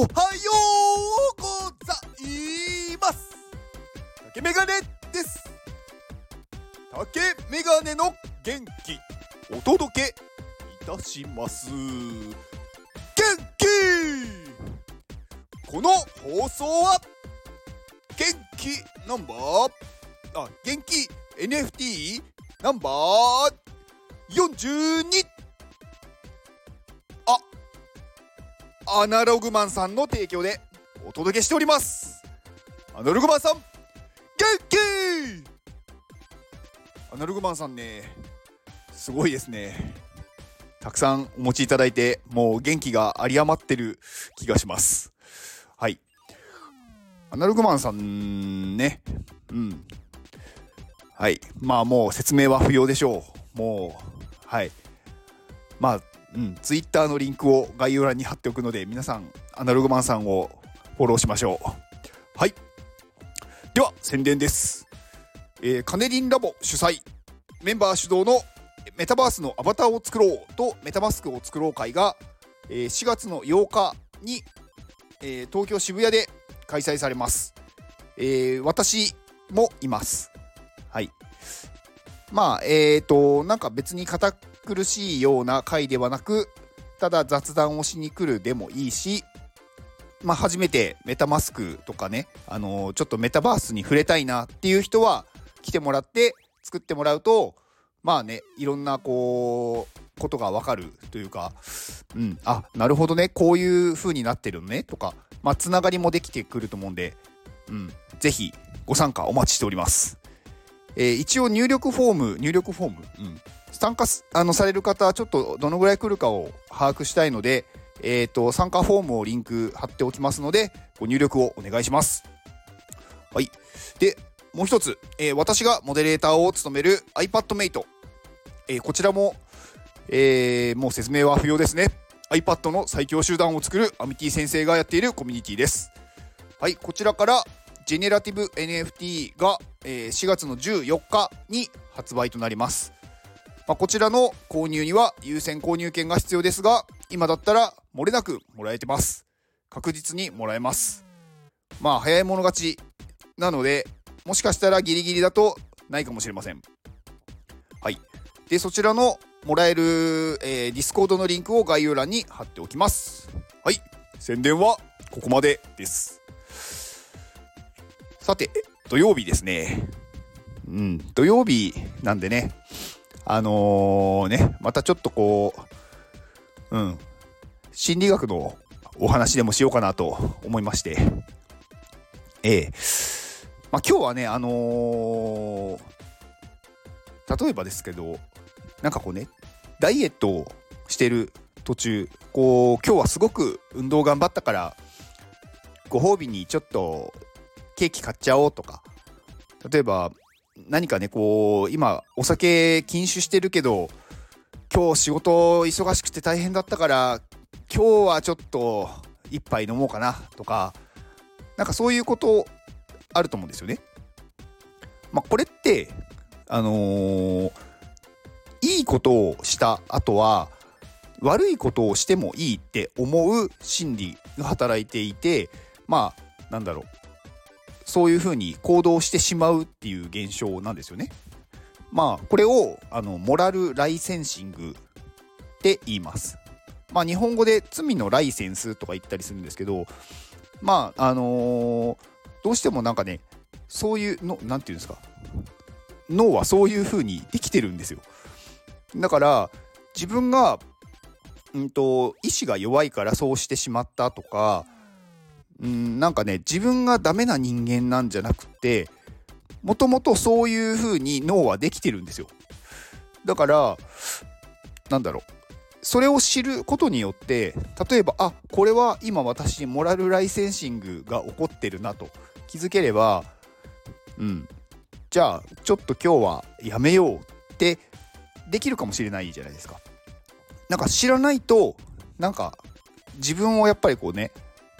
おはようございます。竹メガネです。竹メガネの元気お届けいたします。元気。この放送は元気ナンバーあ元気 NFT ナンバー42アナログマンさんの提供でお届けしております。アナログマンさん元気!アナログマンさんねすごいですね。たくさんお持ちいただいてもう元気が有り余ってる気がします。はい。アナログマンさんねうん。はい。まあもう説明は不要でしょう。もうはい。まあうん、ツイッターのリンクを概要欄に貼っておくので皆さんアナログマンさんをフォローしましょう。はい。では宣伝です、えー、カネリンラボ主催メンバー主導のメタバースのアバターを作ろうとメタマスクを作ろう会が、えー、4月の8日に、えー、東京渋谷で開催されます、えー、私もいます。はい。まあえっ、ー、となんか別に堅苦しいような回ではなくただ雑談をしに来るでもいいしまあ、初めてメタマスクとかね、あのー、ちょっとメタバースに触れたいなっていう人は来てもらって作ってもらうとまあねいろんなこうことがわかるというか、うん、あなるほどねこういう風になってるのねとか、まあ、つながりもできてくると思うんで、うん、ぜひご参加お待ちしております。えー、一応入力フォーム入力フォーム、うん、参加あのされる方ちょっとどのぐらい来るかを把握したいので、えーと、参加フォームをリンク貼っておきますのでご入力をお願いします。はい、でもう一つ、えー、私がモデレーターを務める iPadMate、えー、こちらも、えー、もう説明は不要ですね。iPad の最強集団を作るアミティ先生がやっているコミュニティです。はい。こちらからジェネラティブ NFT が、え4月の14日に発売となります。まあ、こちらの購入には優先購入権が必要ですが、今だったら漏れなくもらえてます。確実にもらえます。まあ、早い者勝ちなので、もしかしたらギリギリだとないかもしれません。はい。で、そちらのもらえる、えー、ディスコードのリンクを概要欄に貼っておきます。はい。宣伝はここまでです。さて、土曜日ですね。うん、土曜日なんでね、あのー、ね、またちょっとこう、うん、心理学のお話でもしようかなと思いまして、ええ。まあ、今日はね、あのー、例えばですけど、なんかこうね、ダイエットをしてる途中、こう、今日はすごく運動頑張ったから、ご褒美にちょっとケーキ買っちゃおうとか、例えば、何かねこう今お酒禁酒してるけど今日仕事忙しくて大変だったから今日はちょっと一杯飲もうかなとかなんかそういうことあると思うんですよね。まあ、これってあのー、いいことをした後は悪いことをしてもいいって思う心理が働いていてまあなんだろうそういうふうに行動してしまうっていう現象なんですよね。まあこれをあのモラルライセンシングって言います。まあ日本語で罪のライセンスとか言ったりするんですけどまああのー、どうしてもなんかねそういうの何て言うんですか？脳はそういうふうにできてるんですよ。だから自分が、うんと、意志が弱いからそうしてしまったとかうんなんかね自分がダメな人間なんじゃなくてもともとそういう風に脳はできてるんですよ。だからなんだろう。それを知ることによって例えばあこれは今私モラルライセンシングが起こってるなと。気づければうん。じゃあちょっと今日はやめようってできるかもしれないじゃないですか。なんか知らないとなんか自分をやっぱりこうね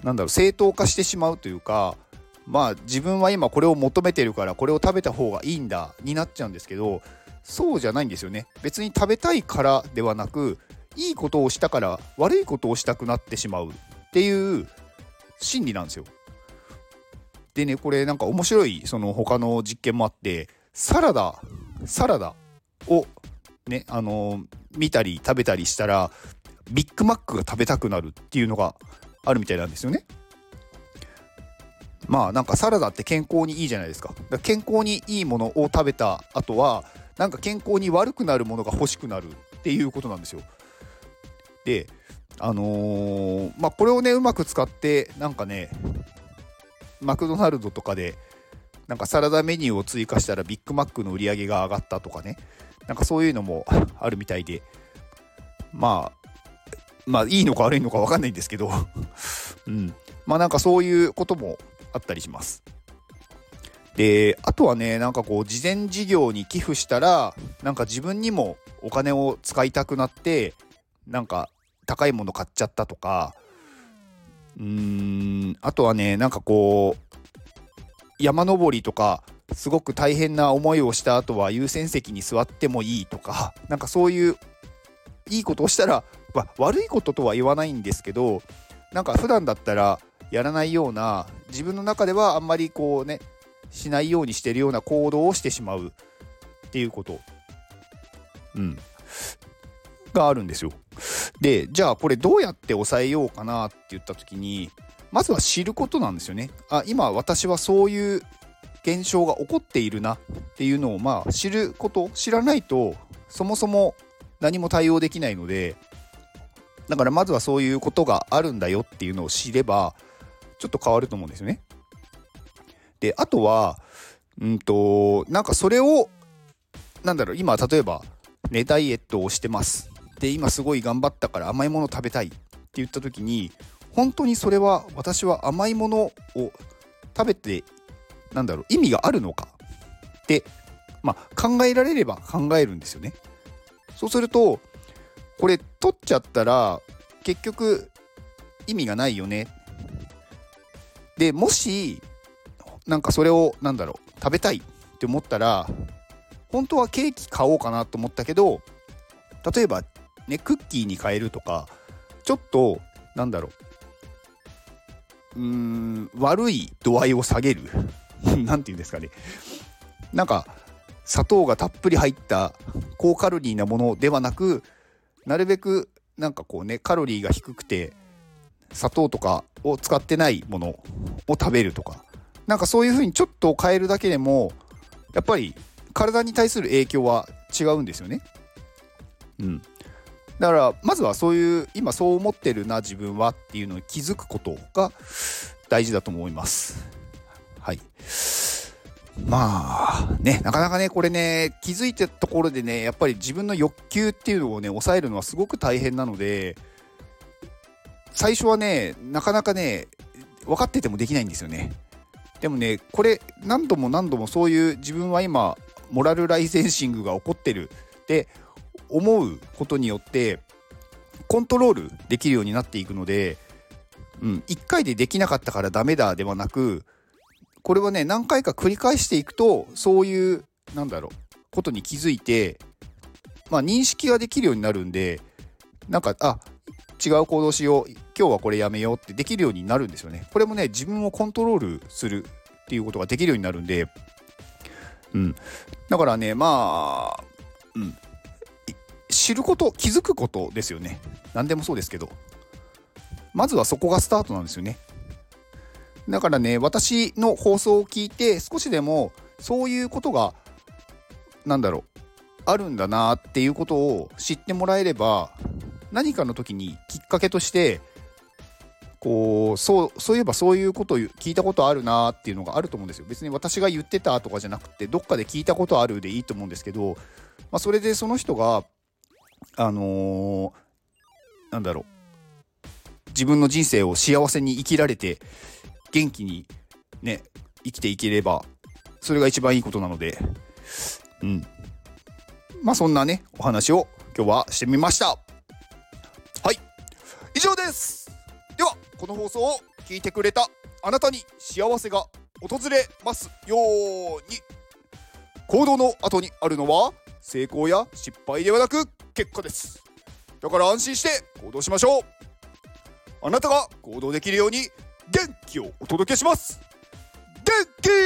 なんだろう正当化してしまうというかまあ自分は今これを求めてるからこれを食べた方がいいんだになっちゃうんですけどそうじゃないんですよね別に食べたいからではなくいいことをしたから悪いことをしたくなってしまうっていう心理なんですよ。でねこれなんか面白いその他の実験もあってサラダサラダをねあの見たり食べたりしたらビッグマックが食べたくなるっていうのがあるみたいなんですよね。まあなんかサラダって健康にいいじゃないですか。か健康にいいものを食べた後はなんか健康に悪くなるものが欲しくなるっていうことなんですよ。であのー、まあこれをねうまく使ってなんかねマクドナルドとかでなんかサラダメニューを追加したらビッグマックの売り上げが上がったとかねなんかそういうのもあるみたいでまあまあいいのか悪いのか分かんないんですけど。うん。まあなんかそういうこともあったりします。であとはねなんかこう事前事業に寄付したらなんか自分にもお金を使いたくなってなんか高いもの買っちゃったとか。うーん。あとはねなんかこう山登りとかすごく大変な思いをした後は優先席に座ってもいいとか。なんかそういういいことをしたら、まあ、悪いこととは言わないんですけどなんか普段だったらやらないような自分の中ではあんまりこうねしないようにしてるような行動をしてしまうっていうこと、うん、があるんですよ。でじゃあこれどうやって抑えようかなって言った時にまずは知ることなんですよね。あ今私はそういう現象が起こっているなっていうのをまあ知ること知らないとそもそも何も対応できないのでだからまずはそういうことがあるんだよっていうのを知ればちょっと変わると思うんですよね。であとはうんとなんかそれをなんだろう今例えばねダイエットをしてますで今すごい頑張ったから甘いもの食べたいって言った時に本当にそれは私は甘いものを食べてなんだろう意味があるのかってまあ考えられれば考えるんですよね。そうするとこれ取っちゃったら結局意味がないよね。でもしなんかそれをなんだろう食べたいって思ったら本当はケーキ買おうかなと思ったけど例えばねクッキーに変えるとかちょっとなんだろううーん悪い度合いを下げる 何て言うんですかねなんか砂糖がたっぷり入った高カロリーなものではなくなるべくなんかこうねカロリーが低くて砂糖とかを使ってないものを食べるとかなんかそういう風にちょっと変えるだけでもやっぱり体に対する影響は違うんですよね。うん。だからまずはそういう今そう思ってるな自分はっていうのに気づくことが大事だと思います。はい。まあね、なかなかね、これね、気づいたところでね、やっぱり自分の欲求っていうのをね、抑えるのはすごく大変なので、最初はね、なかなかね、分かっててもできないんですよね。でもね、これ、何度も何度もそういう自分は今、モラルライセンシングが起こってるって思うことによって、コントロールできるようになっていくので、うん、1回でできなかったからダメだではなく、これはね何回か繰り返していくとそういうなんだろうことに気づいてまあ認識ができるようになるんでなんかあ違う行動しよう今日はこれやめようってできるようになるんですよね。これもね自分をコントロールするっていうことができるようになるんでうん。だからねまあうん。知ること気づくことですよね。何でもそうですけど。まずはそこがスタートなんですよね。だからね、私の放送を聞いて、少しでもそういうことが、なんだろう、あるんだなっていうことを知ってもらえれば、何かの時にきっかけとして、こう、そう、そういえばそういうことを聞いたことあるなっていうのがあると思うんですよ。別に私が言ってたとかじゃなくて、どっかで聞いたことあるでいいと思うんですけど、まあ、それでその人が、あのー、なんだろう、自分の人生を幸せに生きられて元気にね、生きていければ、それが一番いいことなので、うん。まあそんなね、お話を今日はしてみました。はい。以上です。では、この放送を聞いてくれたあなたに幸せが訪れますように。行動の後にあるのは成功や失敗ではなく結果です。だから安心して行動しましょう。あなたが行動できるように元気をお届けします。元気